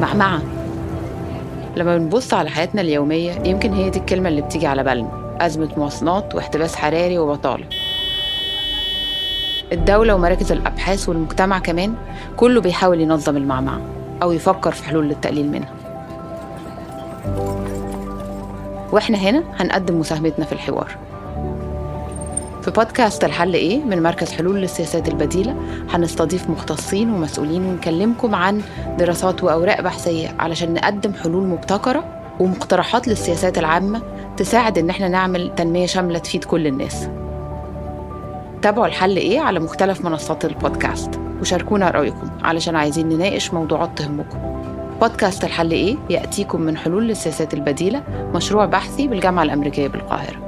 معمعة لما بنبص على حياتنا اليومية يمكن هي دي الكلمة اللي بتيجي على بالنا. أزمة مواصلات واحتباس حراري وبطالة. الدولة ومراكز الأبحاث والمجتمع كمان كله بيحاول ينظم المعمعة أو يفكر في حلول للتقليل منها. وإحنا هنا هنقدم مساهمتنا في الحوار. في بودكاست الحل إيه من مركز حلول للسياسات البديلة. هنستضيف مختصين ومسؤولين ونكلمكم عن دراسات وأوراق بحثية علشان نقدم حلول مبتكرة ومقترحات للسياسات العامة تساعد إن إحنا نعمل تنمية شاملة تفيد كل الناس. تابعوا الحل إيه على مختلف منصات البودكاست وشاركونا رأيكم علشان عايزين نناقش موضوعات تهمكم. بودكاست الحل إيه يأتيكم من حلول للسياسات البديلة مشروع بحثي بالجامعة الأمريكية بالقاهرة.